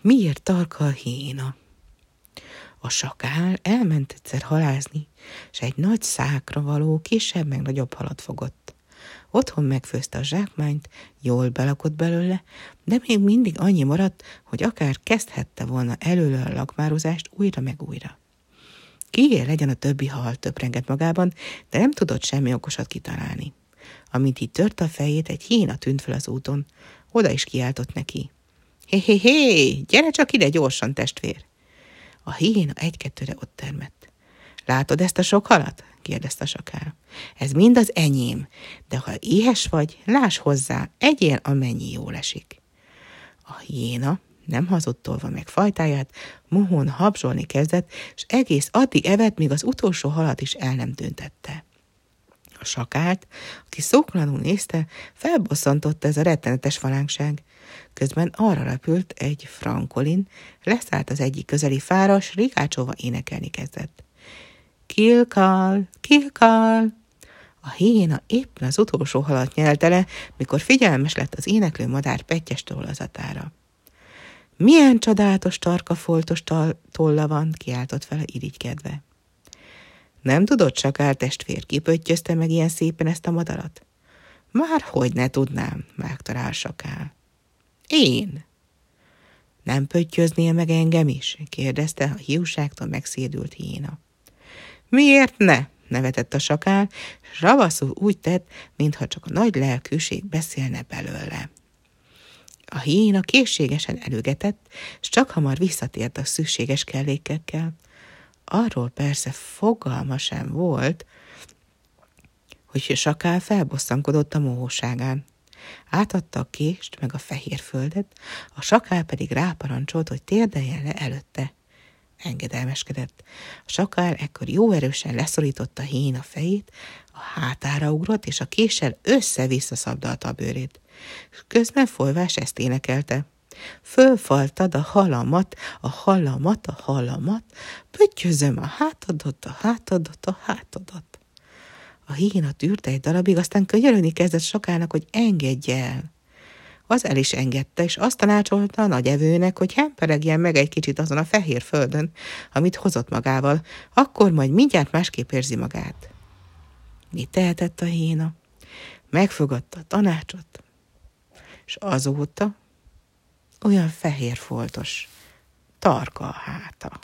Miért tarka a héna? A sakál elment egyszer halázni, és egy nagy szákra való kisebb meg nagyobb halat fogott. Otthon megfőzte a zsákmányt, jól belakott belőle, de még mindig annyi maradt, hogy akár kezdhette volna előle a lakmározást újra meg újra. Kié legyen a többi hal, töprengett magában, de nem tudott semmi okosat kitalálni. Amint így tört a fejét, egy hína tűnt fel az úton. Oda is kiáltott neki. Hé, hé, hé, gyere csak ide gyorsan, testvér! A hiéna egy-kettőre ott termett. Látod ezt a sok halat? kérdezte a sakál. Ez mind az enyém, de ha éhes vagy, láss hozzá, egyél, amennyi jól esik. A hiéna nem hazottolva meg fajtáját, mohón habzsolni kezdett, és egész addig evett, míg az utolsó halat is el nem tüntette. A sakált, aki szóklanul nézte, felbosszantotta ez a rettenetes falánkság. Közben arra repült egy frankolin, leszállt az egyik közeli fára, s rigácsolva énekelni kezdett. Kilkal, kilkal! A hiéna éppen az utolsó halat nyelte le, mikor figyelmes lett az éneklő madár pettyes tollazatára. Milyen csodálatos tarkafoltos tolla van, kiáltott a irigykedve. Nem tudod, csak áll testvér, kipöttyözte meg ilyen szépen ezt a madarat? Már hogy ne tudnám, vágta rá sakál. Én? Nem pöttyöznél meg engem is? kérdezte a hiúságtól megszédült hiéna. Miért ne? nevetett a sakál, s ravaszul úgy tett, mintha csak a nagy lelkűség beszélne belőle. A hiéna készségesen előgetett, s csak hamar visszatért a szükséges kellékekkel. Arról persze fogalma sem volt, hogy Sakál felbosszankodott a mohóságán. Átadta a kést meg a fehér földet, a sakál pedig ráparancsolt, hogy térdeljen le előtte. Engedelmeskedett. A sakál ekkor jó erősen leszorította hén a fejét, a hátára ugrott, és a késsel össze-vissza szabdalta a bőrét. Közben folyvás ezt énekelte. Fölfaltad a halamat, a halamat, a halamat, pöttyözöm a hátadat, a hátadat, a hátadat. A hína tűrte egy darabig, aztán könyörögni kezdett sokának, hogy engedje el. Az el is engedte, és azt tanácsolta a nagy evőnek, hogy hemperegjen meg egy kicsit azon a fehér földön, amit hozott magával, akkor majd mindjárt másképp érzi magát. Mit tehetett a hína? Megfogadta a tanácsot, és azóta olyan fehér foltos, tarka a háta.